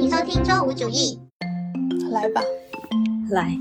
欢迎收听周五主义。来吧，来，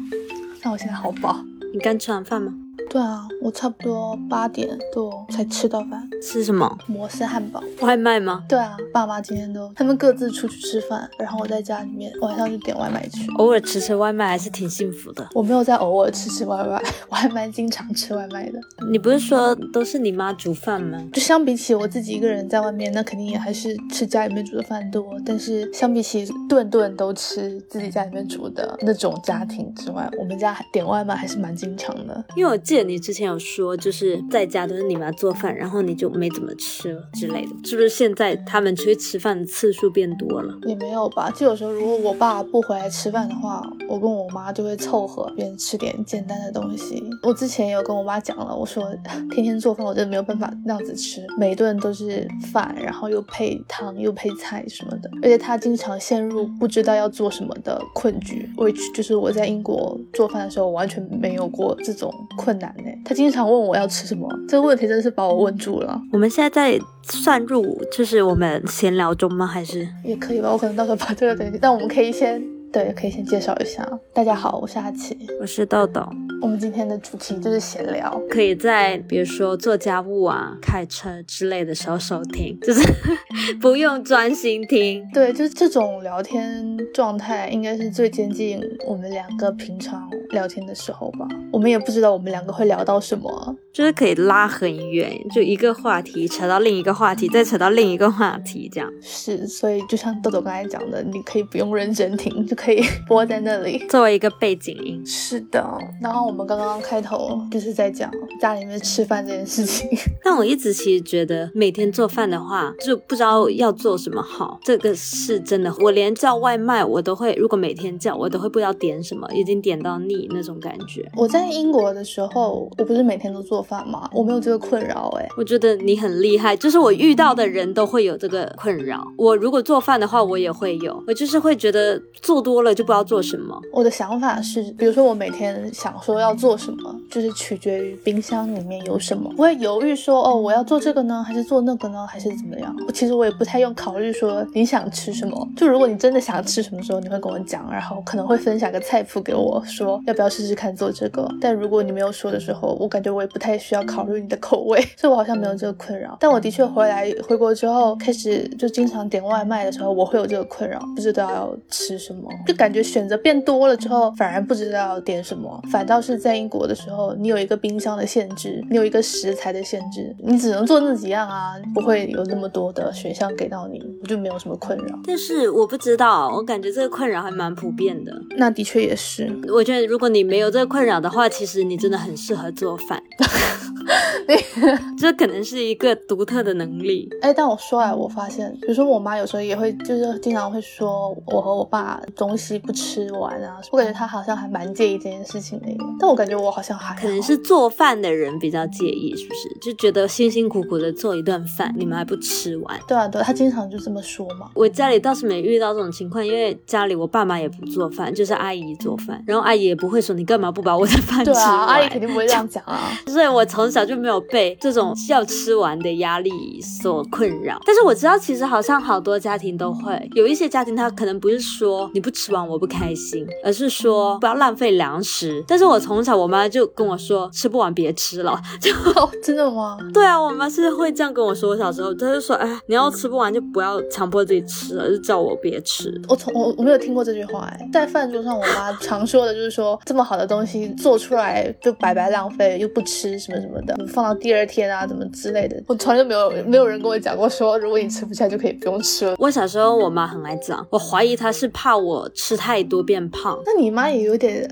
那我现在好饱。你刚吃完饭吗？对啊，我差不多八点多才吃到饭，吃什么？摩斯汉堡。外卖吗？对啊，爸妈今天都他们各自出去吃饭，然后我在家里面晚上就点外卖去。偶尔吃吃外卖还是挺幸福的。我没有在偶尔吃吃外卖，我还蛮经常吃外卖的。你不是说都是你妈煮饭吗？就相比起我自己一个人在外面，那肯定也还是吃家里面煮的饭多。但是相比起顿顿都吃自己家里面煮的那种家庭之外，我们家点外卖还是蛮经常的。因为我记得你之前有说，就是在家都是你妈做饭，然后你就没怎么吃之类的。是不是现在他们出去吃饭的次数变多了？也没有吧，就有时候如果我爸不回来吃饭的话，我跟我妈就会凑合边吃点简单的东西。我之前也有跟我妈讲了，我说天天做饭我真的没有办法那样子吃，每顿都是饭，然后又配汤又配菜什么的，而且她经常陷入不知道要做什么的困局。which 就是我在英国做饭的时候完全没有过这种困难呢。她经常问我要吃什么，这个问题真的是把我问住了。我们现在在算入就是我们闲聊中吗？还是也可以吧，我可能到时候把这个东西，但我们可以先对，可以先介绍一下。大家好，我是阿奇。我是豆豆？我们今天的主题就是闲聊，可以在比如说做家务啊、开车之类的时候收听，就是 不用专心听。对，就是这种聊天状态，应该是最接近我们两个平常聊天的时候吧。我们也不知道我们两个会聊到什么，就是可以拉很远，就一个话题扯到另一个话题，再扯到另一个话题，这样是。所以就像豆豆刚才讲的，你可以不用认真听，就可以 播在那里作为一个背景音。是的，然后我们刚刚开头就是在讲家里面吃饭这件事情。但我一直其实觉得每天做饭的话，就不知道要做什么好，这个是真的。我连叫外卖我都会，如果每天叫我都会不知道点什么，已经点到腻那种感觉。我在英国的时候，我不是每天都做饭吗？我没有这个困扰哎、我觉得你很厉害，就是我遇到的人都会有这个困扰。我如果做饭的话，我也会有，我就是会觉得做多了就不知道做什么。我的想法是，比如说我每天想说要做什么，就是取决于冰箱里面有什么，我会犹豫说哦我要做这个呢，还是做那个呢，还是怎么样？其实我也不太用考虑说你想吃什么，就如果你真的想吃什么时候，你会跟我讲，然后可能会分享个菜谱给我说要不要试试看做这个。但如果你没有说的时候，我感觉我也不太需要考虑你的口味，所以我好像没有这个困扰。但我的确回来回国之后，开始就经常点外卖的时候，我会有这个困扰，不知道要吃什么，就感觉选择变多了之后，反而不知道要点什么。反倒是在英国的时候，你有一个冰箱的限制，你有一个食材的限制，你只能做那几样啊，不会有那么多的选项给到你，我就没有什么困扰。但是我不知道，我感觉这个困扰还蛮普遍的。那的确也是，我觉得如如果你没有这个困扰的话，其实你真的很适合做饭。这可能是一个独特的能力。哎，但我说来，我发现，比如说我妈有时候也会，就是经常会说我和我爸东西不吃完啊，我感觉她好像还蛮介意这件事情的。但我感觉我好像还好可能是做饭的人比较介意，是不是？就觉得辛辛苦苦的做一顿饭，你们还不吃完。对啊，对啊，她经常就这么说嘛。我家里倒是没遇到这种情况，因为家里我爸妈也不做饭，就是阿姨做饭，然后阿姨也不会说你干嘛不把我的饭吃完。对啊，阿姨肯定不会这样讲啊。所以我从小就没有被这种要吃完的压力所困扰。但是我知道，其实好像好多家庭都会有一些家庭，他可能不是说你不吃完我不开心，而是说不要浪费粮食。但是我从小我妈就跟我说，吃不完别吃了。就哦，真的吗？对啊，我妈是会这样跟我说。我小时候，她就说，哎，你要吃不完就不要强迫自己吃了，就叫我别吃。我从我我没有听过这句话哎，在饭桌上，我妈常说的就是说，这么好的东西做出来就白白浪费，又不吃什么什么的，放到第二天啊，怎么之类的。我从来就没有没有人跟我讲过说，如果你吃不下就可以不用吃了。我小时候我妈很爱讲，我怀疑她是怕我吃太多变胖。那你妈也有点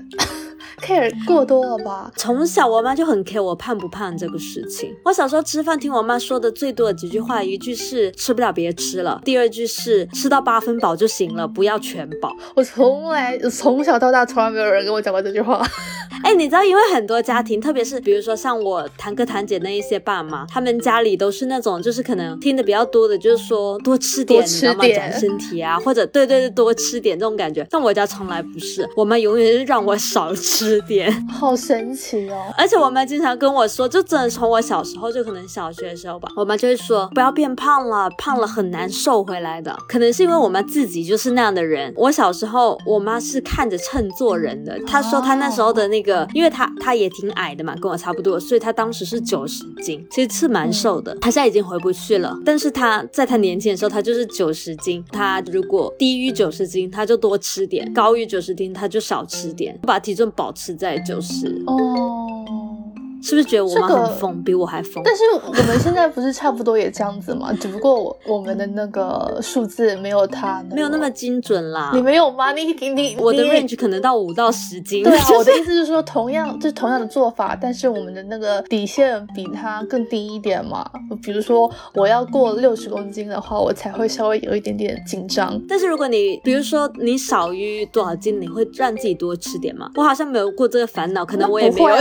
care 过多了吧？从小我妈就很 care 我胖不胖这个事情。我小时候吃饭听我妈说的最多的几句话，一句是吃不了别吃了，第二句是吃到八分饱就行了，不要全饱。我从来从小到大从来没有人跟我讲过这句话。哎，你知道，因为很多家庭，特别是比如说像我堂哥堂姐那一些爸妈，他们家里都是那种，就是可能听的比较多的，就是说多吃点，你知道吗？长身体啊，或者对对对，多吃点这种感觉。但我家从来不是，我妈永远是让我少 吃点，好神奇哦。而且我妈经常跟我说，就真的从我小时候，就可能小学的时候吧，我妈就会说不要变胖了，胖了很难瘦回来的。可能是因为我妈自己就是那样的人。我小时候，我妈是看着秤做人的。她说她那时候的那个，因为她她也挺矮的嘛，跟我差不多，所以她当时是九十斤，其实是蛮瘦的。她现在已经回不去了，但是她在她年轻的时候，她就是九十斤。她如果低于九十斤，她就多吃点；高于九十斤，她就少吃点，把体重保实在就是。是不是觉得我妈很疯，比我还疯？但是我们现在不是差不多也这样子吗？只不过我我们的那个数字没有他没有那么精准啦。你没有吗？你你你我的 range 可能到五到十斤。对啊，我的意思是说，同样就是同样的做法，但是我们的那个底线比他更低一点嘛。比如说我要过六十公斤的话，我才会稍微有一点点紧张。但是如果你比如说你少于多少斤，你会让自己多吃点吗？我好像没有过这个烦恼，可能我也没有。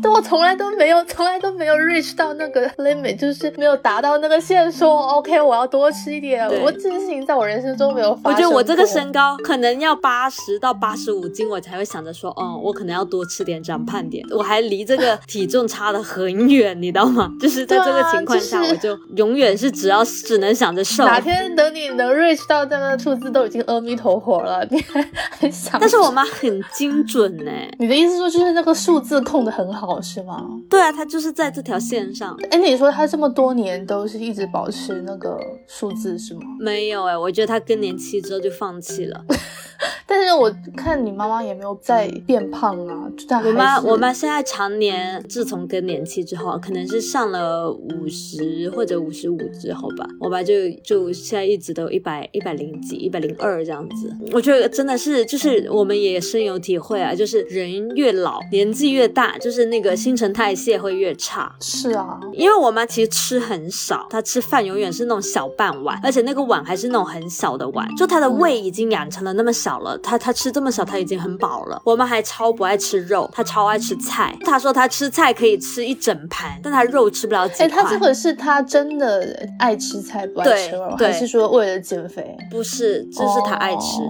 但，我从来。都没有，从来都没有 reach 到那个 limit，就是没有达到那个线，说 OK，我要多吃一点。我这件事情在我人生中没有发生。我觉得我这个身高可能要八十到八十五斤，我才会想着说，嗯，我可能要多吃点，长胖点。我还离这个体重差的很远，你知道吗？就是在这个情况下，我就永远是只要只能想着瘦。哪天等你能 reach 到这个数字，都已经阿弥陀佛了，你还很想？但是我妈很精准呢。你的意思说，就是那个数字控的很好，是吗？对啊，他就是在这条线上。哎，你说他这么多年都是一直保持那个数字是吗？没有哎，我觉得他更年期之后就放弃了。但是我看你妈妈也没有再变胖啊，我妈我妈现在常年自从更年期之后，可能是上了五十或者五十五之后吧，我妈就就现在一直都一百一百零几、一百零二这样子。我觉得真的是，就是我们也深有体会啊，就是人越老，年纪越大，就是那个新陈代谢会越差。是啊，因为我妈其实吃很少，她吃饭永远是那种小半碗，而且那个碗还是那种很小的碗，就她的胃已经养成了那么小了。他他吃这么少，他已经很饱了。我妈还超不爱吃肉，她超爱吃菜。她说她吃菜可以吃一整盘，但她肉吃不了几块。哎，她这个是她真的爱吃菜不爱吃肉，还是说为了减肥？不是，这是她爱吃。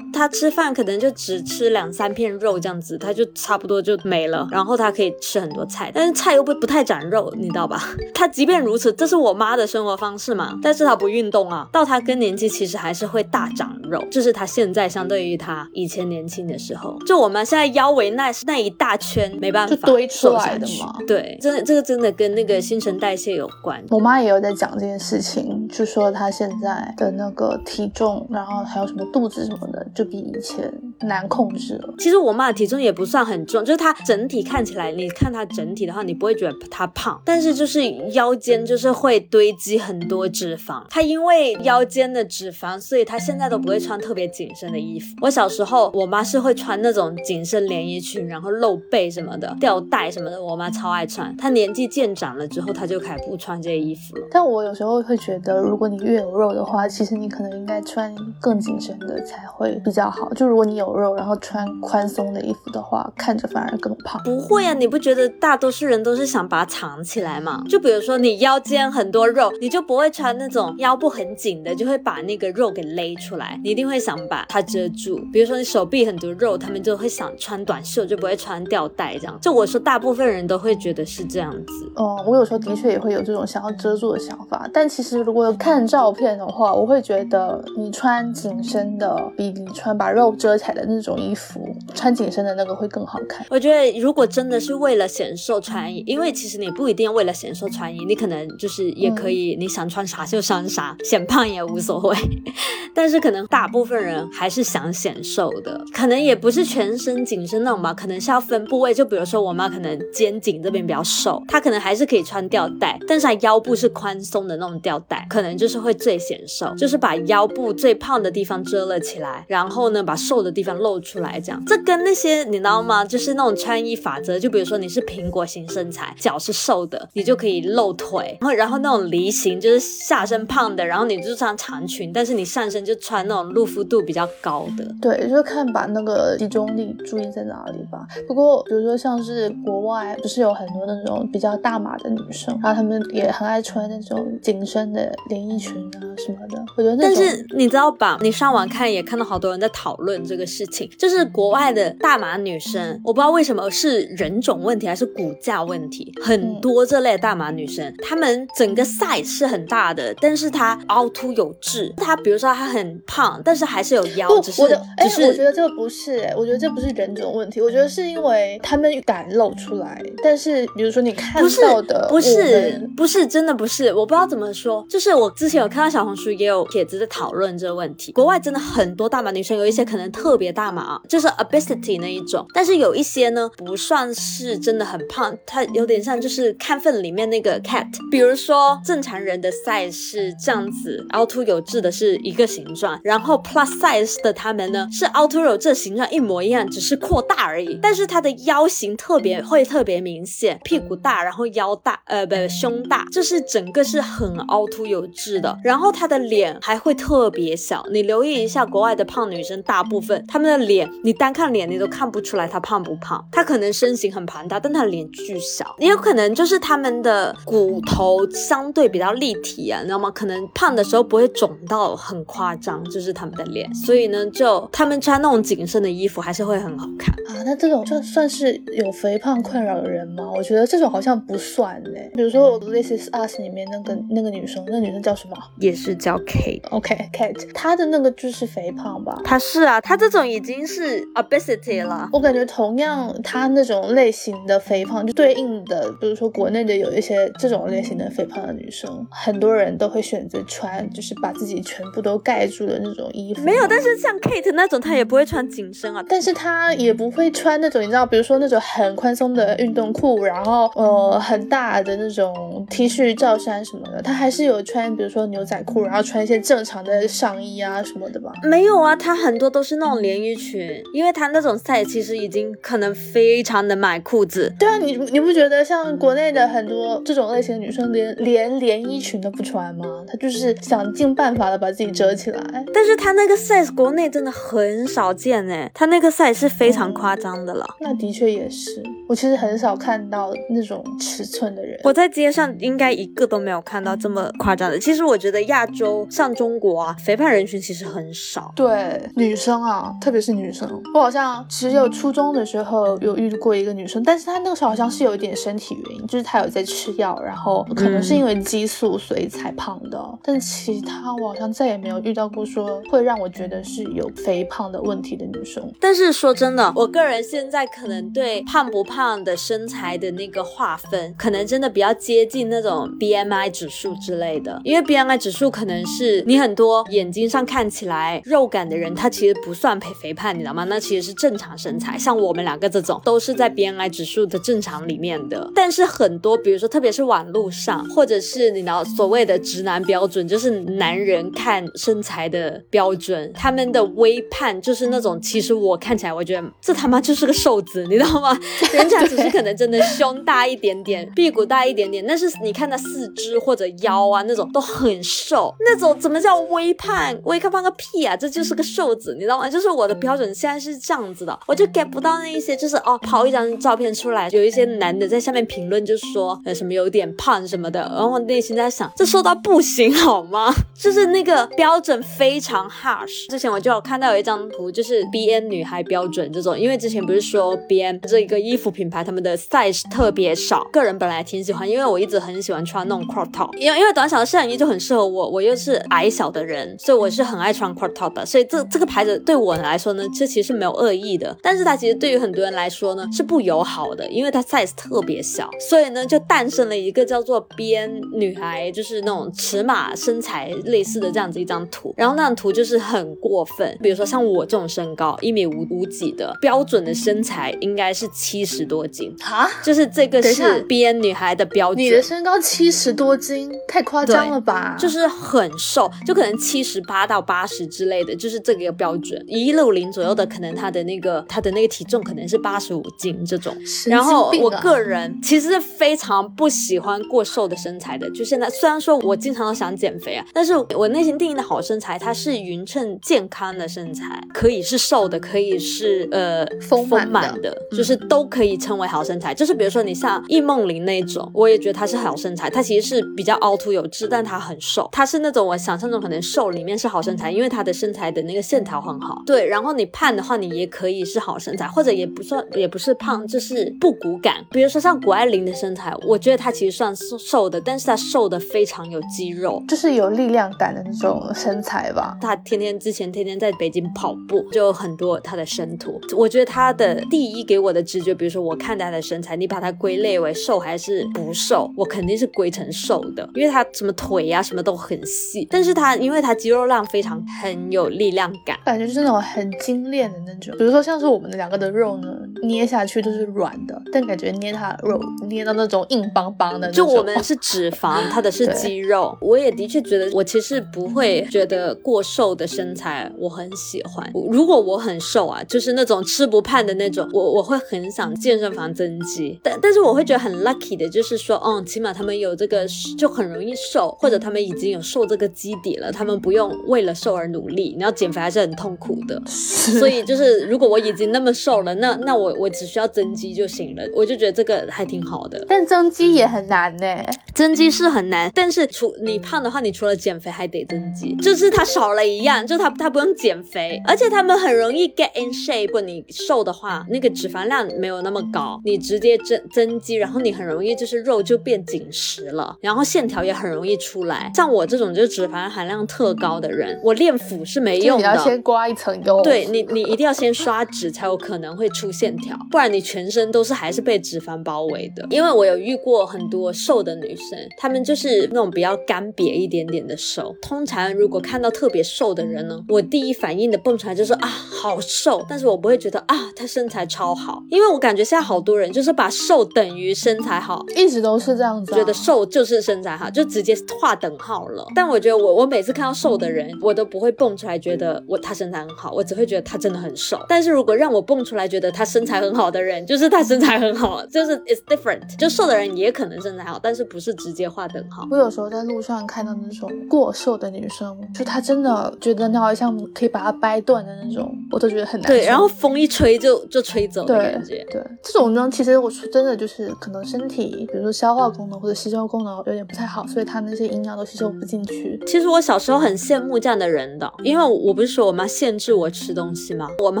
他吃饭可能就只吃两三片肉这样子，他就差不多就没了。然后他可以吃很多菜，但是菜又不不太长肉，你知道吧？他即便如此，这是我妈的生活方式嘛。但是他不运动啊，到他更年期其实还是会大长肉，这是他现在相对于他以前年轻的时候。就我们现在腰围那那一大圈没办法堆出来的嘛。对，真的这个真的跟那个新陈代谢有关。我妈也有在讲这件事情，就说她现在的那个体重，然后还有什么肚子什么的，就。比以前难控制了。其实我妈的体重也不算很重，就是她整体看起来，你看她整体的话，你不会觉得她胖，但是就是腰间就是会堆积很多脂肪。她因为腰间的脂肪，所以她现在都不会穿特别紧身的衣服。我小时候，我妈是会穿那种紧身连衣裙，然后露背什么的，吊带什么的，我妈超爱穿。她年纪渐长了之后，她就开始不穿这些衣服了。但我有时候会觉得，如果你越有肉的话，其实你可能应该穿更紧身的才会比较好。就如果你有肉，然后穿宽松的衣服的话，看着反而更胖。不会啊，你不觉得大多数人都是想把它藏起来吗？就比如说你腰间很多肉，你就不会穿那种腰部很紧的，就会把那个肉给勒出来。你一定会想把它遮住。比如说你手臂很多肉，他们就会想穿短袖，就不会穿吊带这样。就我说，大部分人都会觉得是这样子。哦，我有时候的确也会有这种想要遮住的想法。但其实如果看照片的话，我会觉得你穿紧身的比你穿把肉。遮起来的那种衣服，穿紧身的那个会更好看。我觉得如果真的是为了显瘦穿衣，因为其实你不一定为了显瘦穿衣，你可能就是也可以，你想穿啥就穿啥，显胖也无所谓。但是可能大部分人还是想显瘦的，可能也不是全身紧身那种吧，可能是要分部位。就比如说我妈可能肩颈这边比较瘦，她可能还是可以穿吊带，但是她腰部是宽松的那种吊带，可能就是会最显瘦，就是把腰部最胖的地方遮了起来，然后呢把。瘦的地地方露出来，这样。这跟那些你知道吗？就是那种穿衣法则，就比如说你是苹果型身材，脚是瘦的，你就可以露腿，然后然后那种梨形就是下身胖的，然后你就穿长裙，但是你上身就穿那种露肤度比较高的。对，就是看把那个集中力注意在哪里吧。不过比如说像是国外，不是有很多那种比较大码的女生，然后她们也很爱穿那种紧身的连衣裙啊什么的。我觉得那但是你知道吧？你上网看也看到好多人在讨论这个事情，就是国外的大码女生，我不知道为什么是人种问题还是骨架问题，很多这类大码女生，她们整个 size 是很大的，但是她凹凸有致。她比如说她很胖，但是还是有腰，不只，是只，是。我觉得这个不是、哎，我觉得这不是人种问题，我觉得是因为她们敢露出来，但是比如说你看到的，不我是不是真的不是，我不知道怎么说。就是我之前有看到小红书也有帖子在讨论这个问题。国外真的很多大码女女生，有一些可能特别大码，就是 obesity 那一种，但是有一些呢不算是真的很胖，它有点像就是看份里面那个 cat。比如说正常人的 size 是这样子，凹凸有致的是一个形状，然后 plus size 的他们呢是凹凸有致形状一模一样，只是扩大而已，但是它的腰型特别会特别明显，屁股大，然后腰大，呃，不，胸大，就是整个是很凹凸有致的。然后她的脸还会特别小，你留意一下国外的胖女生，大部分她们的脸，你单看脸你都看不出来她胖不胖。她可能身形很庞大，但她脸巨小，也有可能就是她们的骨头相对比较立体啊，你知道吗？可能胖的时候不会肿到很夸张，就是她们的脸。所以呢，就她们穿那种紧身的衣服还是会很好看。啊，那这种算算是有肥胖困扰的人吗？我觉得这种好像不算嘞。比如说我《This Is Us》里面那个那个女生，那女生叫什么也是叫 Kate。？OK，Kate，、她的那个就是肥胖吧？她是啊，他这种已经是 obesity 了。我感觉同样，他那种类型的肥胖，就对应的，比如说国内的有一些这种类型的肥胖的女生，很多人都会选择穿，就是把自己全部都盖住的那种衣服。没有，但是像 Kate 那种，她也不会穿紧身啊。但是她也不会穿那种，你知道，比如说那种很宽松的运动裤，然后呃很大的那种 T 恤、罩衫什么的，她还是有穿，比如说牛仔裤，然后穿一些正常的上衣啊什么的吧。没有啊，她很多都是那种连衣裙，因为她那种 size 其实已经可能非常能买裤子。对啊，你你不觉得像国内的很多这种类型的女生连连连衣裙都不穿吗？她就是想尽办法的把自己遮起来。但是她那个 size 国内真的很少见诶，她那个 size 是非常夸张的了。那的确也是，我其实很少看到那种尺寸的人。我在街上应该一个都没有看到这么夸张的。其实我觉得亚洲像中国啊，肥胖人群其实很少。对女生啊，特别是女生，我好像只有初中的时候有遇过一个女生，但是她那个时候好像是有一点身体原因，就是她有在吃药，然后可能是因为激素所以才胖的。但其他我好像再也没有遇到过说会让我觉得是有肥胖的问题的女生。但是说真的，我个人现在可能对胖不胖的身材的那个划分，可能真的比较接近那种 BMI 指数之类的。因为 BMI 指数可能是你很多眼睛上看起来肉感的人，他其实不算肥肥胖，你知道吗？那其实是正常身材。像我们两个这种，都是在 BMI 指数的正常里面的。但是很多，比如说特别是网络上，或者是你知道所谓的直男标准，就是男人看身材的标准，他们的微胖就是那种，其实我看起来我觉得这他妈就是个瘦子，你知道吗？人家只是可能真的胸大一点点，屁股大一点点，但是你看他四肢或者腰啊那种都很瘦，那种怎么叫微胖？微胖胖个屁啊！这就是个瘦子，你知道吗？就是我的标准现在是这样子的，我就 get 不到那一些，就是哦，抛一张照片出来，有一些男的在下面评论，就说呃什么有点胖什么的，然后我内心在想，这瘦到不行好吗？就是那个标准非常 harsh。之前我就有看到有一张图，就是 B N 女孩标准这种，因为之前不是说 B N 这一个衣服品牌他们的 size 特别少，个人本来挺喜欢，因为我一直很喜欢穿那种 crop top，因为因为短小的上衣就很适合我，我又是矮小的人，所以我是很爱穿 crop top 的，所以这这个牌子对我来说呢，这其实是没有恶意的，但是它其实对于很多人来说呢是不友好的，因为它 size 特别小，所以呢就诞生了一个叫做边女孩，就是那种尺码身材类似的这样子一张图，然后那张图就是很过分，比如说像我这种身高一米五五几的标准的身材应该是七十多斤，啊，就是这个是边女孩的标准。你的身高七十多斤，太夸张了吧？就是很瘦，就可能七十八到八十之类的，就是这个标准。一六零左右的，可能他的那个他的那个体重可能是八十五斤这种。然后我个人其实是非常不喜欢过瘦的身材的，就现在虽然说我经常都想减肥啊，但是我内心定义的好身材，它是匀称健康的身材，可以是瘦的，可以是呃丰满的满的，嗯就是都可以称为好身材。就是比如说你像易梦玲那种，我也觉得她是好身材，她其实是比较凹凸有致，但她很瘦，她是那种我想象中可能瘦里面是好身材，因为她的身材的那个线条很好。对，然后你胖的话，你也可以是好身材，或者也不算也不是胖，就是不骨感。比如说像谷爱凌的身材，我觉得她其实算瘦瘦的，但是她瘦的非常有肌肉。就是有力量感的那种身材吧。她天天之前天天在北京跑步，就有很多她的生图。我觉得她的第一给我的直觉，比如说我看她的身材，你把她归类为瘦还是不瘦，我肯定是归成瘦的，因为她什么腿呀、什么都很细。但是她因为她肌肉量非常很有力量感。感觉就是那种很精炼的那种，比如说像是我们的两个的肉呢，捏下去都是软的，但感觉捏它的肉捏到那种硬邦邦的。就我们是脂肪，它的是肌肉。我也的确觉得，我其实不会觉得过瘦的身材我很喜欢。如果我很瘦啊，就是那种吃不胖的那种，我我会很想健身房增肌。但但是我会觉得很 lucky 的，就是说，嗯，起码他们有这个就很容易瘦，或者他们已经有瘦这个基底了，他们不用为了瘦而努力。你要减肥还是很痛苦的。所以就是，如果我已经那么瘦了，那那我我只需要增肌就行了。我就觉得这个还挺好的。但增肌也很难呢。增肌是很难，但是除你胖的话，你除了减肥还得增肌，就是它少了一样，就它它不用减肥，而且他们很容易 get in shape。如果你瘦的话，那个脂肪量没有那么高，你直接增增肌，然后你很容易就是肉就变紧实了，然后线条也很容易出来。像我这种就是脂肪含量特高的人，我练腹是没用就你要。先刮一层油。对你，你一定要先刷脂才有可能会出线条，不然你全身都是还是被脂肪包围的。因为我有遇过很多瘦的女生，她们就是那种比较干瘪一点点的瘦。通常如果看到特别瘦的人呢，我第一反应的蹦出来就是啊，好瘦，但是我不会觉得啊，她身材超好，因为我感觉现在好多人就是把瘦等于身材好，一直都是这样子、啊。觉得瘦就是身材好，就直接划等号了。但我觉得我我每次看到瘦的人，我都不会蹦出来觉得我他身材很好，我只会觉得他真的很瘦。但是如果让我蹦出来觉得他身材很好的人，就是他身材很好，就是 it's different。就瘦的人也可能身材好，但是不是直接画等号。我有时候在路上看到那种过瘦的女生，就她真的觉得那好像可以把她掰断的那种，我都觉得很难受。对，然后风一吹就就吹走的对感觉。对，这种呢，其实我说真的就是可能身体，比如说消化功能或者吸收功能有点不太好，所以她那些营养都吸收不进去。其实我小时候很羡慕这样的人的，因为我不是说我妈限制我吃东西吗？我妈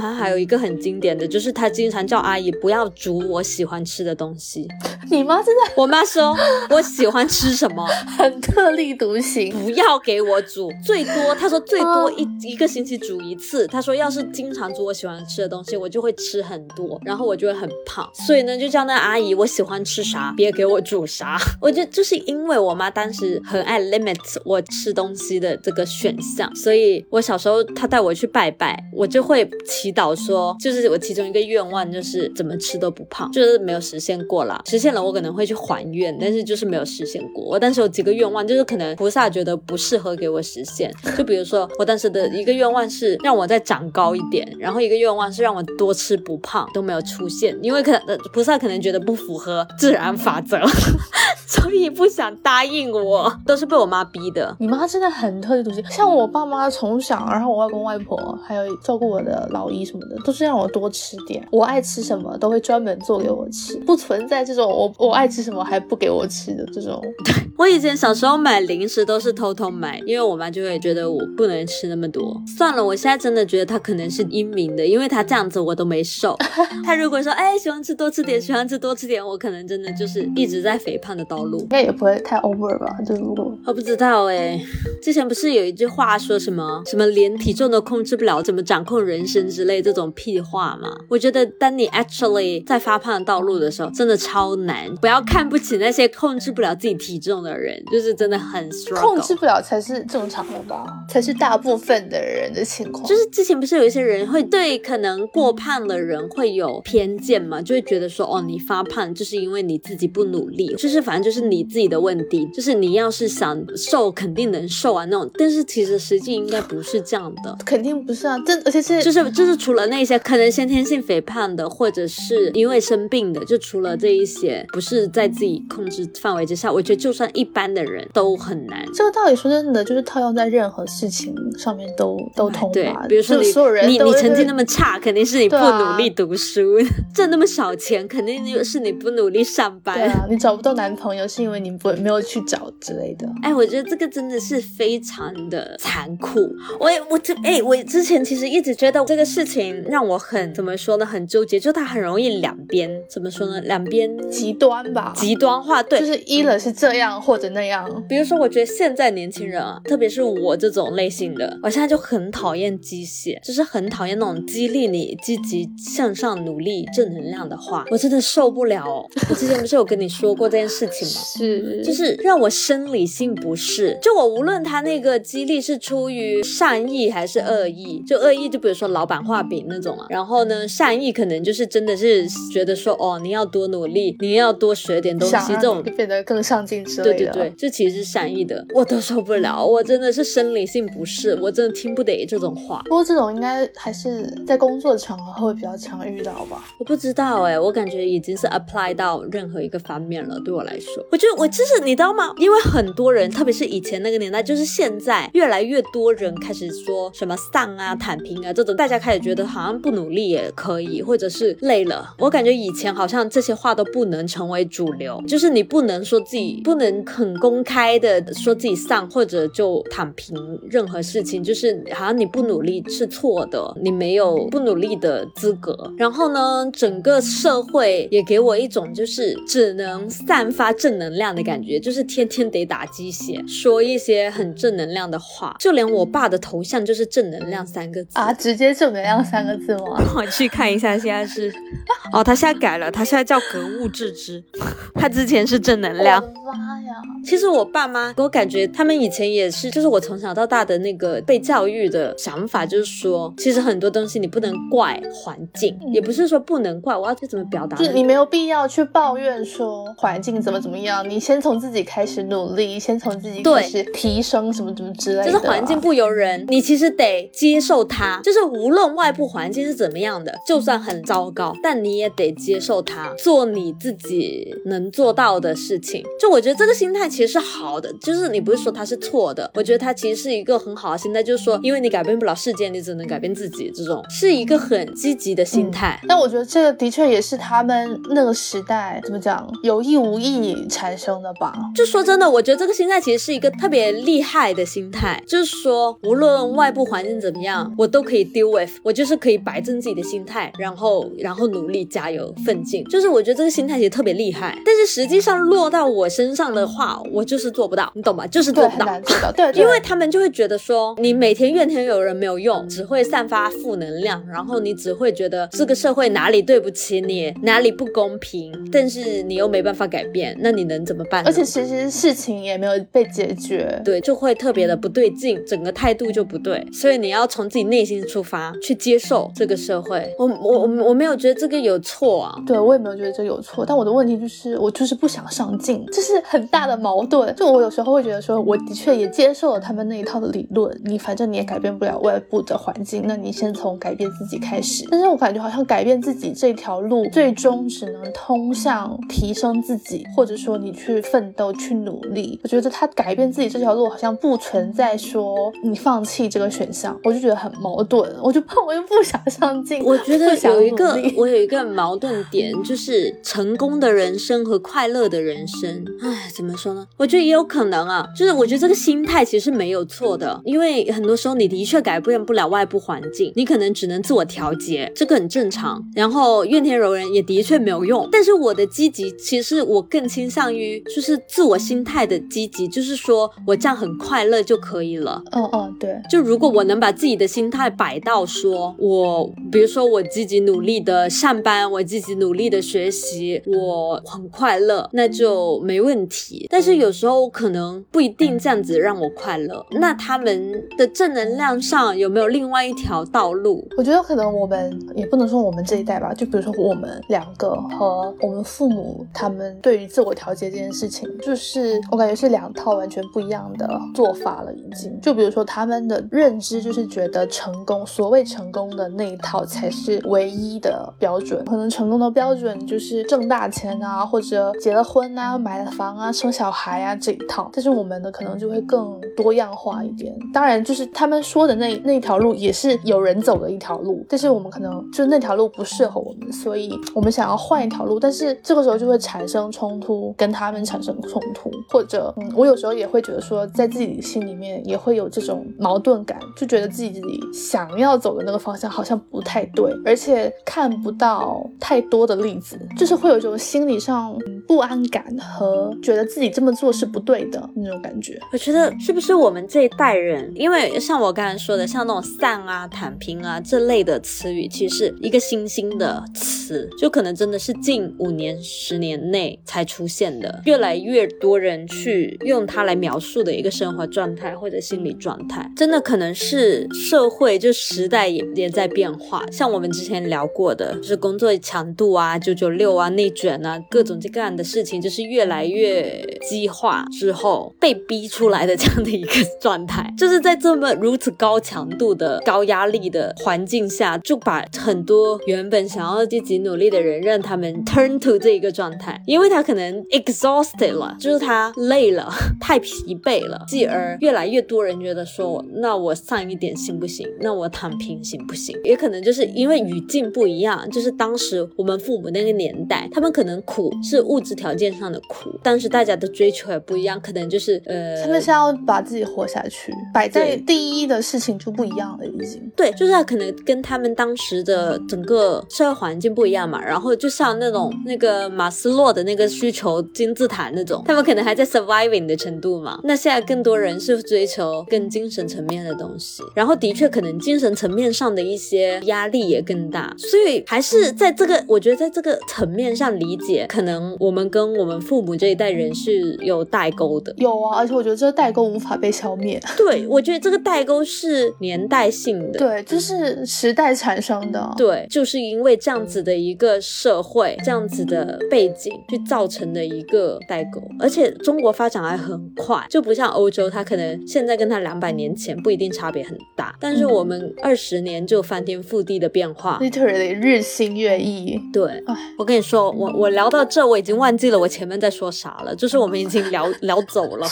还还有一个很经典的，就是她经常叫阿姨不要煮我喜欢吃的东西。你妈真的 我妈说我喜欢吃什么，很特立独行。不要给我煮，最多她说最多一、一个星期煮一次。她说要是经常煮我喜欢吃的东西，我就会吃很多，然后我就会很胖。所以呢，就叫那阿姨我喜欢吃啥，别给我煮啥。我觉得就是因为我妈当时很爱 limit 我吃东西的这个选项，所以我小时候他带我去拜拜，我就会祈祷说，就是我其中一个愿望就是怎么吃都不胖，就是没有实现过啦。实现了我可能会去还愿，但是就是没有实现过。我当时有几个愿望，就是可能菩萨觉得不适合给我实现，就比如说我当时的一个愿望是让我再长高一点，然后一个愿望是让我多吃不胖，都没有出现，因为可能菩萨可能觉得不符合自然法则，所以不想答应我，都是被我妈逼的。你妈真的很特立独行，像我爸妈从小，然后我外公外婆还有照顾我的老姨什么的，都是让我多吃点。我爱吃什么都会专门做给我吃，不存在这种我我爱吃什么还不给我吃的这种。对 我以前小时候买零食都是偷偷买，因为我妈就会觉得我不能吃那么多。算了，我现在真的觉得她可能是英明的，因为她这样子我都没瘦。她如果说哎喜欢吃多吃点，喜欢吃多吃点，我可能真的就是一直在肥胖的道路应。该也不会太 over 吧？就如果我不知道哎、之前不是有一句话说什么什么连体重都控制不了，怎么掌控人生之类这种屁话嘛？我觉得当你 actually 在发胖的道路的时候，真的超难。不要看不起那些控制不了自己体重的人，就是真的很 struggle。控制不了才是正常的吧？才是大部分的人的情况。就是之前不是有一些人会对可能过胖的人会有偏见嘛，就会觉得说哦，你发胖就是因为你自己不努力，就是反正就是你自己的问题，就是你要是想瘦，肯定能瘦啊那种。但是其实实际应该不是这样的，肯定不是啊，这而且是就是就是除了那些可能先天性肥胖的，或者是因为生病的，就除了这一些不是在自己控制范围之下，我觉得就算一般的人都很难。这个道理说真的，就是套用在任何事情上面都都通对？，比如说你所有人你你成绩那么差，肯定是你不努力读书；挣那么少钱，肯定是你不努力上班。对啊，你找不到男朋友是因为你不没有去找之类的。哎，我觉得这个真的是非常的残酷。我也我这哎，我之前其实一直觉得这个事情让我很怎么说呢，很纠结，就它很容易两边怎么说呢，两边极端吧，极端化。对，就是一了是这样或者那样。比如说，我觉得现在年轻人啊，特别是我这种类型的，我现在就很讨厌机械，就是很讨厌那种激励你积极向上、努力、正能量的话，我真的受不了哦。我之前不是有跟你说过这件事情吗？是，就是让我生理性不适。就我无论他那个激励是出于善意还是恶意，就恶意就比如说老板画饼那种啊，然后呢善意可能就是真的是觉得说哦你要多努力，你要多学点东西这种你。变得更上进之类的。对对对，这其实是善意的，我都受不了，我真的是生理性不适，我真的听不得这种话。不过这种应该还是在工作场合会比较常遇到吧。我不知道哎、我感觉已经是 apply 到任何一个方面了。对我来说，我觉得我就是你知道吗？因为很多人，特别是以前那个年代，就是现在越来越多人开始说什么丧啊、躺平啊这种，大家开始觉得好像不努力也可以，或者是累了。我感觉以前好像这些话都不能成为主流，就是你不能说自己不能很公开的说自己丧或者就躺平任何事情，就是好像你不努力是错的，你没有不努力的资格。然后呢，整个社会也给我一种就是只能散发正能量的感觉，就是天天得打鸡血，说一些很正能量的话。就连我爸的头像就是正能量三个字啊，直接正能量三个字吗？我去看一下，现在是 哦，他现在改了，他现在叫格物致知，他之前是正能量我。的妈呀！其实我爸妈给我感觉，他们以前也是，就是我从小到大的那个被教育的想法，就是说，其实很多东西你不能怪环境，也不是说不能怪，我要去怎么表达呢？就是你没有必要去抱怨说环境怎么怎么样，你先从自己开始努力，先从自己开始提升什么什么之类的啊。就是环境不由人，你其实得接受它。就是无论外部环境是怎么样的，就算很糟糕，但你也得接受它，做你自己能做到的事情。就我觉得这个心态其实是好的，就是你不是说它是错的，我觉得它其实是一个很好的心态，就是说，因为你改变不了世界，你只能改变自己，这种是一个很积极的心态。但我觉得这个的确也是他们那个时代怎么讲有意无意产生的吧。就说真的，我觉得这个心态其实是一个特别厉害的心态，就是说无论外部环境怎么样，我都可以 deal with，我就是可以摆正自己的心态，然后然后努力加油奋进。就是我觉得这个心态其实特别厉害，但是实际上落到我身上的话，我就是做不到，你懂吗？就是做，不到。对因为他们就会觉得说，你每天怨天尤人没有用，只会散发负能量，然后你只会觉得这个社会哪里对不起你，哪里不公平，但是你又没办法改变，那你能怎么办？而且其实事情也没有被解决。对，就会特别的不对劲，整个态度就不对，所以你要从自己内心出发去接受这个社会。我我我我没有觉得这个有错啊，对我也没有觉得这有错，但我的问题就是我就是不想上进，这是很大的矛盾。就我有时候会觉得说，我的确也接受了他们那一套的理论，你反正你也改变不了外部的环境，那你先从改变自己开始。但是我感觉好像改变自己这条路，最终只能通向提升自己，或者说你去奋斗、去努力。我觉得他改变自己这条路好像不存在说你放弃这个选项，我就觉得很矛盾。我就怕我又不想上进，我觉得有一个我有一个矛盾点，就是成功的人生和快乐的人生。唉，怎么说呢？我觉得也有可能啊，就是我觉得这个心态其实没有错的，因为很多时候你的确改变不了外部环境，你可能只能自我调节，这个很正常。然后怨天尤人也的确没有用，但是我的积极，其实我更倾向于就是自我心态的积极，就是说我这样很快乐就可以了。嗯嗯，对，就如果我能把自己的心态摆到说，我比如说我积极努力的上班，我积极努力的学习，我很快乐，那就没问题。但但是有时候可能不一定这样子让我快乐。那他们的正能量上有没有另外一条道路？我觉得可能我们也不能说我们这一代吧，就比如说我们两个和我们父母他们对于自我调节这件事情，就是我感觉是两套完全不一样的做法了，已经。就比如说他们的认知就是觉得成功，所谓成功的那一套才是唯一的标准，可能成功的标准就是挣大钱啊，或者结了婚啊，买了房啊，生小孩啊这一套。但是我们的可能就会更多样化一点。当然，就是他们说的那那条路也是有人走的一条路，但是我们可能就那条路不适合我们，所以我们想要换一条路。但是这个时候就会产生冲突，跟他们产生冲突，或者嗯，我有时候也会觉得说，在自己心里面也会有这种矛盾感，就觉得自己想要走的那个方向好像不太对，而且看不到太多的例子，就是会有一种心理上不安感和觉得自己这么做是不对的那种感觉。我觉得是不是我们这一代人，因为像我刚才说的，像那种散啊、躺平啊这类的词语，其实是一个新兴的词，就可能真的是近五年、十年内才出现的，越来越多人去用它来描述的一个生活状态或者心理状态，真的可能是社会就时代也也在变化。像我们之前聊过的，就是工作强度啊、九九六啊、内卷啊，各种各样的事情，就是越来越激化之后被逼出来的这样的一个状态，就是在这么如此高强度的高压力的环境下，就把很多原本想要积极努力的人，让他们 turn to 这一个状态，因为他可能 exhausted 了，就是他累了，太疲惫了，继而越来越多人觉得说，那我上一点行不行？那我躺平行不行？也可能就是因为语境不一样，就是当时我们父母那个年代，他们可能苦是物质条件上的苦，但是大家的追求也不一样，可能就是呃，他们是要把自己活下去，摆在第一的事情就不一样了，已经。对，就是他可能跟他们当时的整个社会环境不一样嘛，然后就像那种那个马斯洛的那个需求金字塔那种，他们可能还在 surviving 的程度嘛。那现在更多人是追求更精神层面的东西，然后的确可能精神层面上的一些压力也更大，所以还是在这个，我觉得在这个层面上理解，可能我们跟我们父母这一代人是有代沟的。有啊，而且我觉得这个代沟无法被消灭。对，我觉得这个代沟是年代性的，对，这是时代产生的。对，就是因为这样子的一个社会，这样子的背景，去造成的一个代沟。而且中国发展还很快，就不像欧洲，它可能现在跟它两百年前不一定差别很大，但是我们二十年就翻天覆地的变化，literally 日新月异。对，我跟你说，我我聊到这，我已经忘记了我前面在说啥了，就是我们已经聊 聊走了，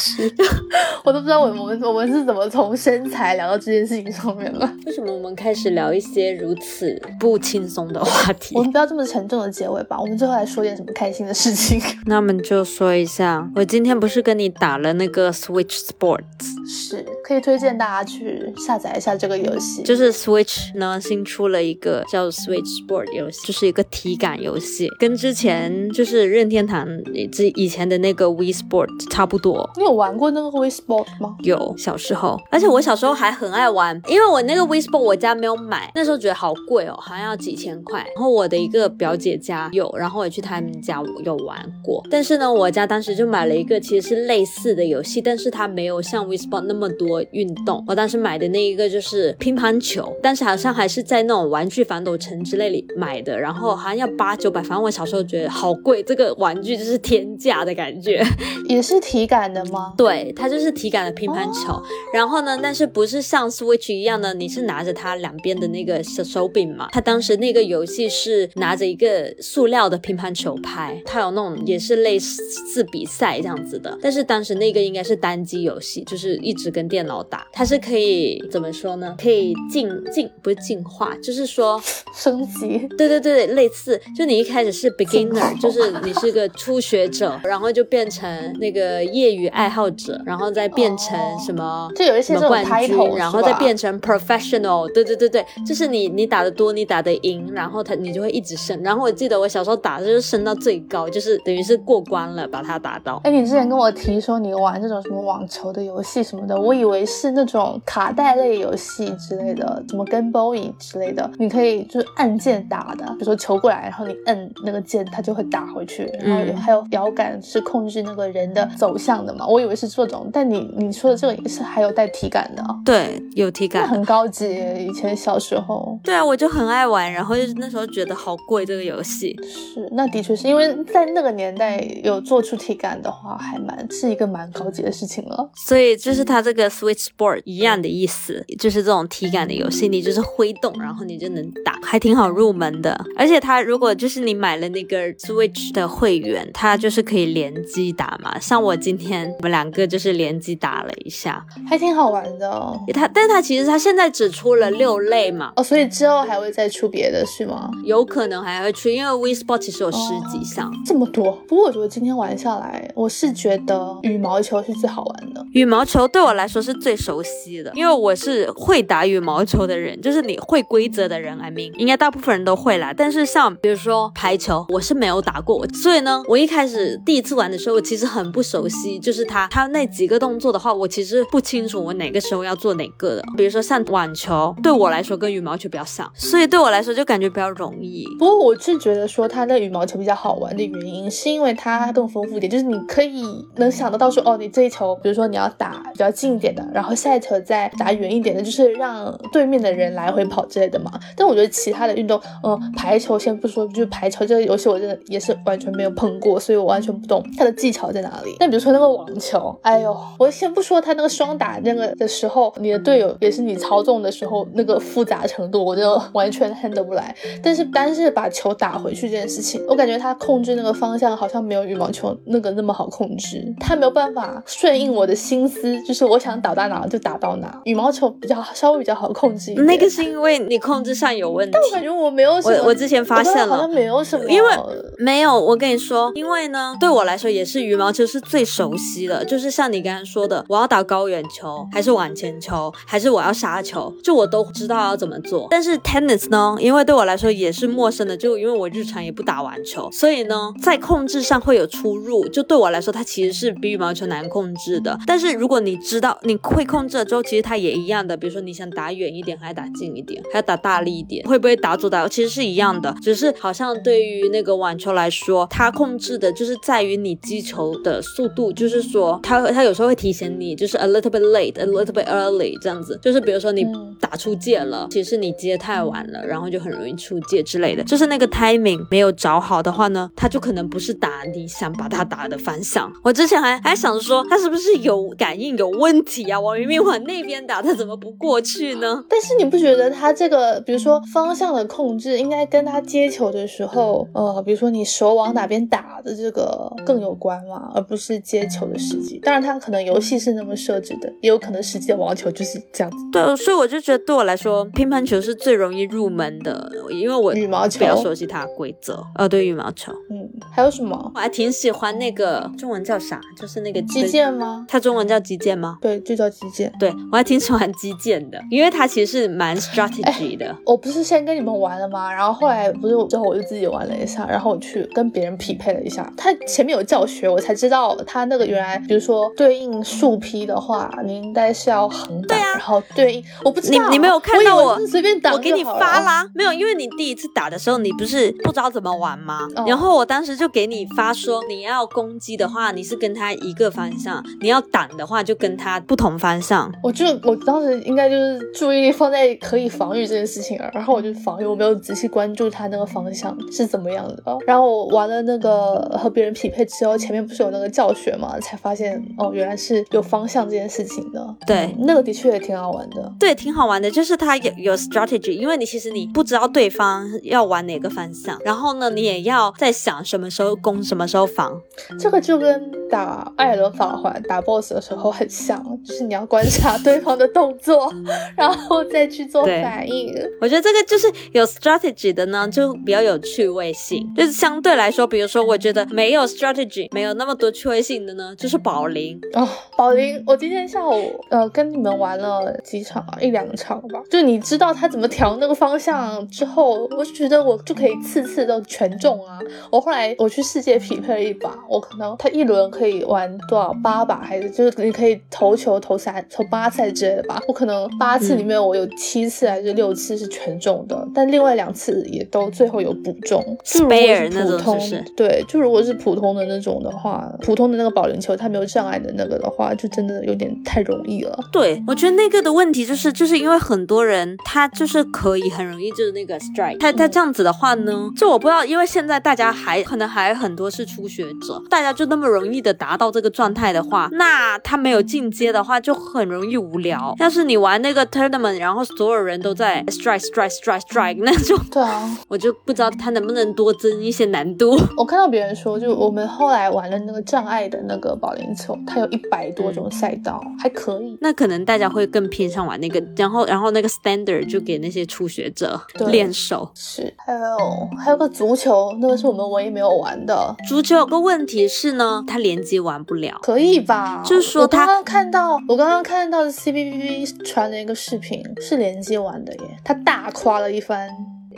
我都不知道我我们我们是怎么从身材聊到这件事情上面了。为什么我们开始聊一些如此不轻松的话题？我们不要这么沉重的结尾吧，我们最后来说点什么开心的事情。那我们就说一下，我今天不是跟你打了那个 Switch Sports，是可以推荐大家去下载一下这个游戏，就是 Switch 呢新出了一个叫 Switch Sport 游戏，就是一个体感游戏，跟之前就是任天堂之以前的那个 Wii Sport 差不多。你有玩过那个 Wii Sport 吗？有小时候，而且我小时候还很爱玩，因为我那个 Wii Sport 我家没有买，那时候觉得好贵哦，好像要几千块。然后我的一个表姐家有，然后我去他们家有玩过。但是呢，我家当时就买了一个其实是类似的游戏，但是它没有像 Wii Sport 那么多运动。我当时买的那一个就是乒乓球，但是好像还是在那种玩具反斗城之类里买的，然后好像要八九百，反正我小时候觉得好贵，这个玩具就是天价的感觉。也是体感的吗？对，它就是体感的乒乓球。然后呢，但是不是像 Switch 一样呢，你是拿着它两边的那个手手柄嘛？它当时那个游戏是拿着一个塑料的乒乓球拍，它有那种也是类似比赛这样子的。但是当时那个应该是单机游戏，就是一直跟电脑打。它是可以怎么说呢？可以进进不是进化，就是说 升级。对对对，类似，就你一开始是 beginner，就是你是个初学者，然后就变成那个业余爱好者，然后再变成什么？就有一些这种冠军 title，，然后再变成 professional，对对对对，就是你你打的多，你打的赢，然后他你就会一直升。然后我记得我小时候打的就是升到最高，就是等于是过关了，把它打到。哎，你之前跟我提说你玩这种什么网球的游戏，什么么的，我以为是那种卡带类游戏之类的，什么 Game Boy 之类的，你可以就是按键打的，比如说球过来，然后你摁那个键，它就会打回去，然后还有摇杆是控制那个人的走向的嘛，我以为是这种，但你你说的这个也是还有带体感的，对，有体感，很高级，以前小时候，对啊，我就很爱玩，然后就是那时候觉得好贵这个游戏，是，那的确是因为在那个年代有做出体感的话，还蛮是一个蛮高级的事情了，所以就是它这个 Switch Board 一样的意思，就是这种体感的游戏，你就是挥动，然后你就能打，还挺好入门的，而且它如果就是你买了那个 Switch 的会员，它就是可以联机打嘛，像我今天我们两个就是联机打了一下，还挺好玩的，它，但它其实它现在只出了六类嘛，哦，所以之后还会再出别的是吗？有可能还会出，因为 Wii Sport 其实有十几项，这么多。不过我觉得今天玩下来，我是觉得羽毛球是最好玩的。羽毛球对我来说是最熟悉的，因为我是会打羽毛球的人，就是你会规则的人，I mean，应该大部分人都会啦。但是像比如说排球，我是没有打过，所以呢，我一开始第一次玩的时候，我其实很不熟悉，就是他他那几个动作的话，我其实不清楚我哪个时候要做哪个的。比如说像网球，对我来说跟羽毛球比较像，所以对我来说就感觉比较容易。不过我是觉得说它的羽毛球比较好玩的原因，是因为它更丰富一点，就是你可以能想得到说，哦，你这一球，比如说你要打比较近一点的，然后下一球再打远一点的，就是让对面的人来回跑之类的嘛。但我觉得其他的运动，嗯，排球先不说，就是排球这个游戏我真的也是完全没有碰过，所以我完全不懂它的技巧在哪里。但比如说那个网球，哎呦，我先不说它那个双打那个的时候，你的队友也是你操纵的时候那个复杂程度，我就完全 handle 不来。但是单是把球打回去这件事情，我感觉它控制那个方向好像没有羽毛球那个那么好控制，它没有办法顺应我的心思，就是我想打到哪就打到哪。羽毛球比较稍微比较好控制一点。那个是因为你控制上有问题。但我感觉我没有什么，我我之前发现了，好像没有什么，因为没有。我跟你说，因为呢，对我来说也是羽毛球是最熟悉的，就是像你刚刚说的，我要打高远球，还是往前球，还是我要杀球，就我都知道要怎么做。但是 tennis 呢，因为对我来说也是陌生的，就因为我日常也不打网球，所以呢，在控制上会有出入。就对我来说，它其实是比羽毛球难控制的。但是如果你知道你会控制了之后，其实它也一样的。比如说你想打远一点，还是打近一点，还要打大力一点，会不会打左打右，其实是一样的。只是好像对于那个网球来说，它控制的就是在于你击球的速度，就是说它它有时候会提醒你，就是 a little bit late，a little bit early 这样子。就是比如说你打出界了，其实你接太晚了，然后就很容易出界之类的。就是那个 timing 没有找好的话呢，它就可能不是打你想把它打的方向。我之前还还想着说，它是不是有感应有问题啊？我明明往那边打，他怎么不过去呢？但是你不觉得他这个，比如说方向的控制，应该跟他接球的时候，呃，比如说你手往哪边打的这个更有关吗？而不是接球的时机。当然，他可能游戏是那么设置的，也有可能实际的网球就是这样子。对，所以我就觉得对我来说，乒乓球是最容易入门的，因为我羽毛球比较熟悉它的规则。呃，对，羽毛球。嗯，还有什么？我还挺喜欢那个中文叫啥？就是那个击剑吗？它中文叫击剑吗？对，就叫击剑。对我还挺喜欢击剑的，因为它其实是蛮 strategy 的。我不是先跟你们玩了吗？然后后来不是之后我就自己玩了一下，然后我去跟别人匹配了一下。他前面有教学，我才知道他那个原来，比如说对应树劈的话，你应该是要横打，然后对应我不知道你你没有看到我随便打，我给你发啦。没有，因为你第一次打的时候，你不是不知道怎么玩吗？然后我当时就给你发说，你要攻击的话，你是跟他一个方向；你要挡的话，就跟他不同方向。我就我当时应该就是注意力放在可以防御这件事情了，然后我就防御，我没有仔细关注他那个方向是怎么样的。然后我玩了那个和别人匹配之后，前面不是有那个教学嘛，才发现哦，原来是有方向这件事情的。对，那个的确也挺好玩的。对，挺好玩的，就是它有有 strategy，因为你其实你不知道对方要玩哪个方向，然后呢，你也要在想什么时候攻，什么时候防。这个就跟打艾伦法环打 boss 的时候很像，就是你要观察对方的动作，然后再去做反应。我觉得这个就是有 strategy 的呢，就比较有趣味性。就是相对来说，比如说，我觉得没有 strategy，没有那么多趣味性的呢，就是保龄哦。保龄，我今天下午呃跟你们玩了几场啊，一两场吧。就你知道他怎么调那个方向之后，我就觉得我就可以次次都全中啊。我后来我去世界匹配了一把，我可能他一轮可以玩多少八把，还是就就是你可以投球投三投八次之类的吧。我可能八次里面我有七次还是六次是全中的，但另外两次也都最后有补中。就如果是普通，对，就如果是普通的那种的话，普通的那个保龄球它没有障碍的那个的话，就真的有点太容易了。对，我觉得那个的问题就是，就是因为很多人他就是可以很容易就是那个 strike，他他这样子的话呢，就我不知道，因为现在大家还可能还很多是初学者，大家就那么容易的达到这个状态的话，那他没有进阶的话就很容易无聊。要是你玩那个 tournament，然后所有人都在 strike strike strike strike 那种，对啊，我就不知道他能不能多增一些难度。我看到别人说，就我们后来玩了那个障碍的那个保龄球，它有一百多种赛道，还可以。那可能大家会更偏向玩那个，然后然后那个 standard 就给那些初学者练手。是，还有还有个足球，那个是我们唯一没有玩的。足球有个问题是呢，它连接玩不了。可以吧？就是说，我刚刚看到，我刚刚看到 C B B B 传了一个视频，是连接完的耶，他大夸了一番。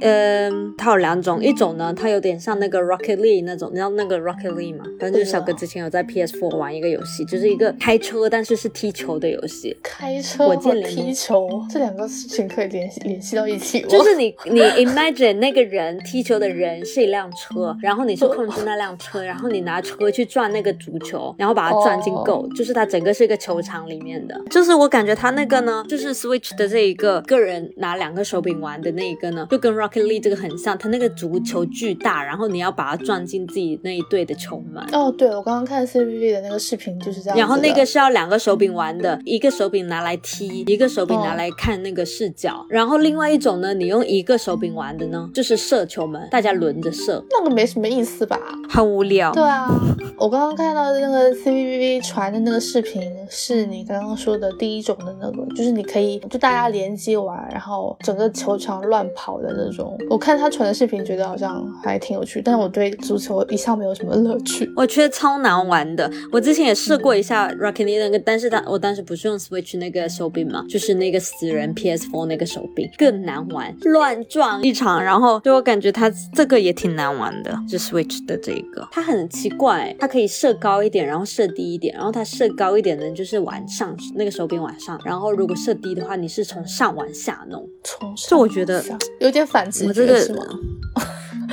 嗯，它有两种，一种呢，它有点像那个 Rocket League 那种，你知道那个 Rocket League 吗？反正就是小哥之前有在 PS4 玩一个游戏，就是一个开车，但是是踢球的游戏。开车和踢球这两个事情可以联系联系到一起。就是你你 Imagine 那个人踢球的人是一辆车，然后你是控制那辆车，然后你拿车去转那个足球，然后把它转进 Go，就是它整个是一个球场里面的。就是我感觉它那个呢，就是 Switch 的这一个个人拿两个手柄玩的那一个呢，就跟 Rock。力这个很像，它那个足球巨大，然后你要把它撞进自己那一队的球门。哦，对，我刚刚看 C B B 的那个视频就是这样。然后那个是要两个手柄玩的，一个手柄拿来踢，一个手柄拿来看那个视角。然后另外一种呢，你用一个手柄玩的呢，就是射球门，大家轮着射。那个没什么意思吧？很无聊。对啊，我刚刚看到那个 C B B 传的那个视频，是你刚刚说的第一种的那个，就是你可以就大家联机玩，然后整个球场乱跑的那种。我看他传的视频，觉得好像还挺有趣，但是我对足球一向没有什么乐趣。我觉得超难玩的。我之前也试过一下 Rocket League 那个，但是他我当时不是用 Switch 那个手柄嘛，就是那个死人 PS4 那个手柄更难玩，乱撞一场。然后就我感觉他这个也挺难玩的，就 Switch 的这个，它很奇怪，它可以射高一点，然后射低一点，然后它射高一点呢就是往上那个手柄往上，然后如果射低的话，你是从上往下弄。从就我觉得有点反。我这个。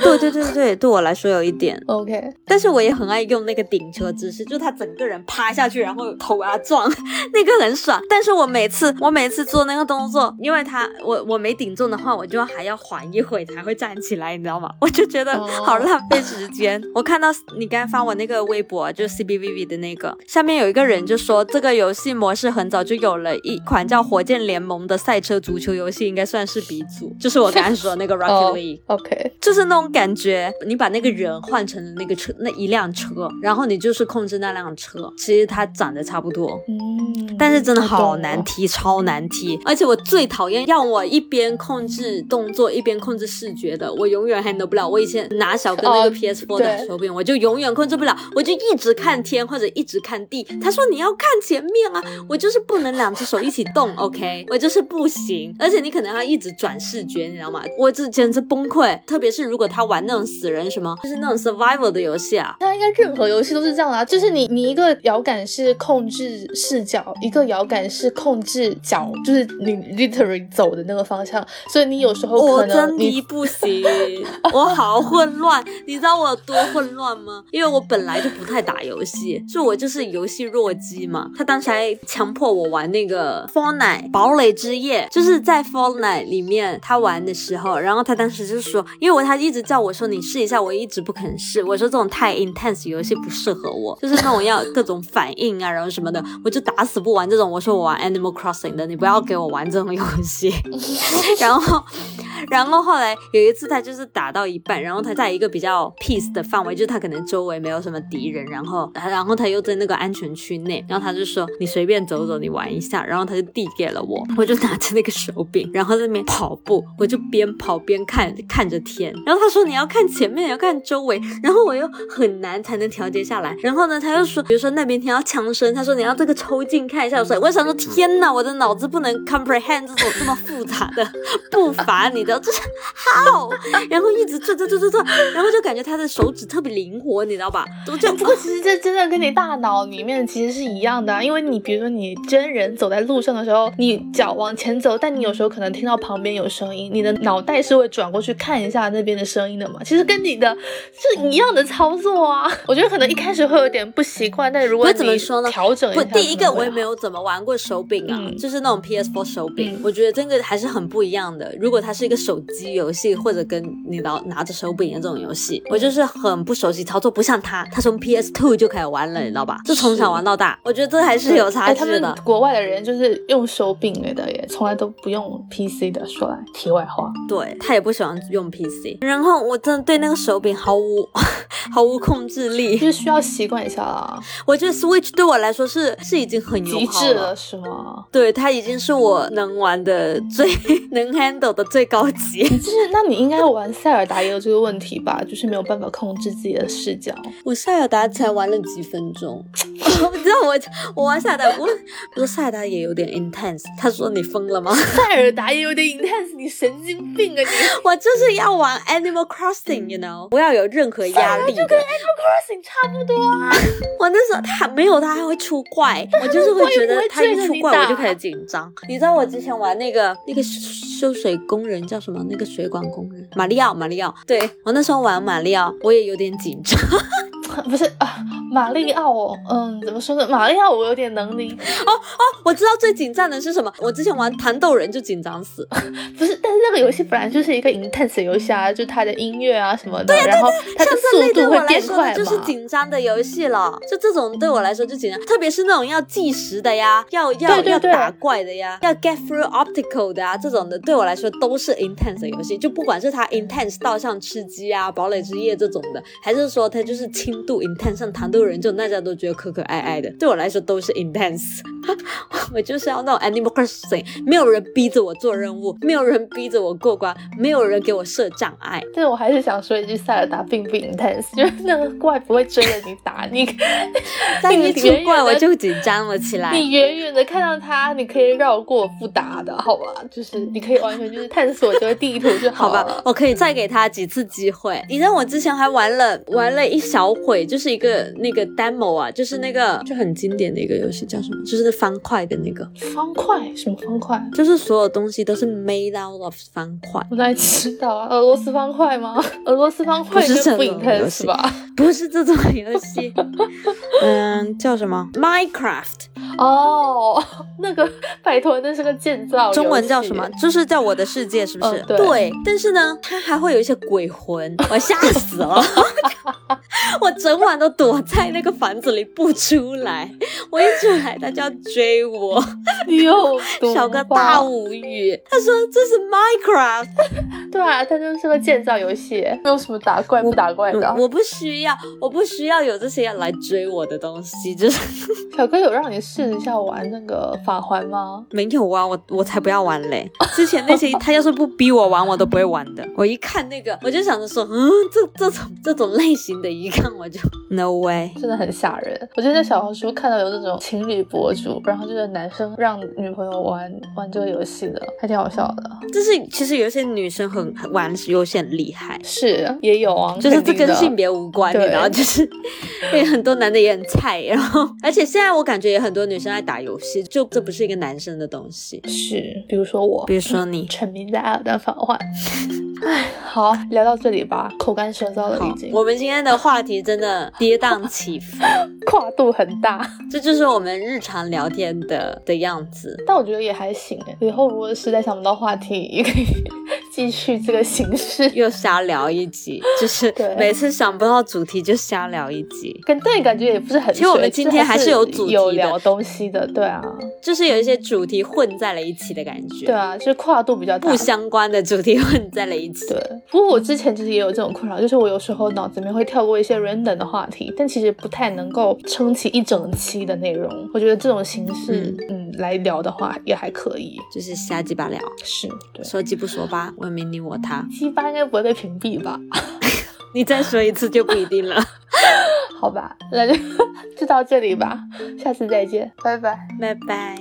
对对对对，对我来说有一点 OK，但是我也很爱用那个顶车姿势，就是他整个人趴下去，然后头啊撞，那个很爽。但是我每次我每次做那个动作，因为他我我没顶中的话，我就还要缓一会才会站起来，你知道吗？我就觉得好浪费时间。我看到你刚发我那个微博，就是 C B V V 的那个，下面有一个人就说这个游戏模式很早就有了一款叫《火箭联盟》的赛车足球游戏，应该算是鼻祖，就是我刚才说那个 Rocket League。OK，就是那种。感觉你把那个人换成了那个车，那一辆车，然后你就是控制那辆车，其实它长得差不多，嗯，但是真的好难踢，超难踢。而且我最讨厌让我一边控制动作一边控制视觉的，我永远 handle 不了。我以前拿小哥那个 PS4 的手柄，我就永远控制不了，我就一直看天或者一直看地。他说你要看前面啊，我就是不能两只手一起动，OK，我就是不行。而且你可能要一直转视觉，你知道吗？我这简直崩溃。特别是如果他。他玩那种死人什么，就是那种 survival 的游戏啊。他应该任何游戏都是这样啊，就是你你一个摇杆是控制视角，一个摇杆是控制脚，就是你 literally 走的那个方向。所以你有时候可能你不行，我好混乱。你知道我有多混乱吗？因为我本来就不太打游戏，就我就是游戏弱鸡嘛。他当时还强迫我玩那个 Fortnite 堡垒之夜，就是在 Fortnite 里面他玩的时候，然后他当时就说，因为我他一直。叫我说你试一下，我一直不肯试。我说这种太 intense 游戏不适合我，就是那种要各种反应啊，然后什么的，我就打死不玩这种。我说我玩 Animal Crossing 的，你不要给我玩这种游戏。然后，然后后来有一次他就是打到一半，然后他在一个比较 peace 的范围，就是他可能周围没有什么敌人，然后，然后他又在那个安全区内，然后他就说你随便走走，你玩一下，然后他就递给了我，我就拿着那个手柄，然后在那边跑步，我就边跑边看看着天，然后他说。你要看前面，要看周围，然后我又很难才能调节下来。然后呢，他又说，比如说那边听到枪声，他说你要这个抽近看一下。我说，我想说，天哪，我的脑子不能 comprehend 这种这么复杂的 步伐，你知道，就是 how，然后一直转转转转转，然后就感觉他的手指特别灵活，你知道吧？都这样。不过其实这真的跟你大脑里面其实是一样的，因为你比如说你真人走在路上的时候，你脚往前走，但你有时候可能听到旁边有声音，你的脑袋是会转过去看一下那边的声音的嘛。其实跟你的是一样的操作啊。我觉得可能一开始会有点不习惯，但如果怎么说呢？调整一下。不，第一个我也没有怎么玩过手柄啊，就是那种 PS4 手柄，我觉得这个还是很不一样的。如果它是一个手机游戏，或者跟你拿拿着手柄的这种游戏，我就是很不熟悉操作，不像他，他从 PS2 就开始玩了，你知道吧？就从小玩到大，我觉得这还是有差距的。国外的人就是用手柄的耶，从来都不用 PC 的。说来题外话，对他也不喜欢用 PC。然后我真的对那个手柄毫无毫无控制力，就是需要习惯一下啦。我觉得 Switch 对我来说是是已经很极致了，是吗？对，它已经是我能玩的最能 handle 的最高级。就是那你应该玩塞尔达也有这个问题吧？就是没有办法控制自己的视角。我塞尔达才玩了几分钟，我知道我我玩塞尔达，我我说塞尔达也有点 intense。他说你疯了吗？塞尔达也有点 intense，你神经病啊你！我就是要玩 Animal Crossing，you know，不要有任何压力。就跟 Animal Crossing 差不多啊。我那时候他没有，他还会出怪，我就是会觉得他一出怪我就开始紧张。你知道我之前玩那个那个修水工人叫什么？那个水管工人马里奥，马里奥。对我那时候玩马里奥，我也有点紧张。不是啊，马里奥，嗯，怎么说呢？马里奥我有点能力。哦哦，我知道最紧张的是什么？我之前玩弹豆人就紧张死。不是，但是那个游戏本来就是一个 intense 游戏啊，就它的音乐啊什么的，然后它的速度会变快就是紧张的游戏了。就这种对我来说就紧张，特别是那种要计时的呀，要要要打怪的呀，要 get through obstacle 的啊，这种的对我来说都是 intense 游戏。就不管是它 intense 到像吃鸡啊、堡垒之夜这种的，还是说它就是轻。度 intense 像糖豆人，这种大家都觉得可可爱爱的，对我来说都是 intense。我就是要那种 Animal Crossing，没有人逼着我做任务，没有人逼着我过关，没有人给我设障碍。但是我还是想说一句，塞尔达并不 intense，就是那个怪不会追着你打你。但一出怪我就紧张了起来。你远远的看到它，你可以绕过不打的，好吧？就是你可以完全就是探索这个地图就好吧？我可以再给他几次机会。你知道我之前还玩了玩了一小会，就是一个那个 demo 啊，就是那个就很经典的一个游戏，叫什么？就是。方块的那个方块什么方块？就是所有东西都是 made out of 方块。我哪知道啊？俄罗斯方块吗？俄罗斯方块不是这种游戏吧？不是这种游戏。嗯，叫什么？Minecraft。哦，那个拜托，那是个建造。中文叫什么？就是叫我的世界，是不是？对。但是呢，它还会有一些鬼魂，我吓死了。我整晚都躲在那个房子里不出来，我一出来他就要追我，又小哥大无语。他说这是 Minecraft，对啊，它就是个建造游戏，没有什么打怪不打怪的。我不需要，我不需要有这些来追我的东西。就是 小哥有让你试一下玩那个法环吗？没有啊，我我才不要玩嘞。之前那些他要是不逼我玩，我都不会玩的。我一看那个，我就想着说，嗯，这这种这种类型的，一看。我就 no way，真的很吓人。我在小红书看到有那种情侣博主，然后就是男生让女朋友玩玩这个游戏的，还挺好笑的。就是其实有一些女生很玩游戏很厉害，是也有啊，就是这跟性别无关，然后就是 因为很多男的也很菜，然后而且现在我感觉也很多女生爱打游戏，就这不是一个男生的东西。是，比如说我，比如说你沉迷在《艾尔登法环》。哎，好，聊到这里吧，口干舌燥了已经。我们今天的话题真的跌宕起伏，跨度很大，这就是我们日常聊天的的样子。但我觉得也还行哎，以后如果实在想不到话题，也可以继续这个形式，又瞎聊一集，就是每次想不到主题就瞎聊一集。跟对，感觉也不是很。其实我们今天还是有主题有聊东西的，对啊，就是有一些主题混在了一起的感觉。对啊，就是跨度比较大，不相关的主题混在了一起。对，不过我之前其实也有这种困扰，就是我有时候脑子里面会跳过一些 random 的话题，但其实不太能够撑起一整期的内容。我觉得这种形式，嗯，来聊的话也还可以，就是瞎鸡巴聊。是对，说鸡不说八，文明你我他。西巴应该不会被屏蔽吧？你再说一次就不一定了。好吧，那就 就到这里吧，下次再见，拜拜，拜拜。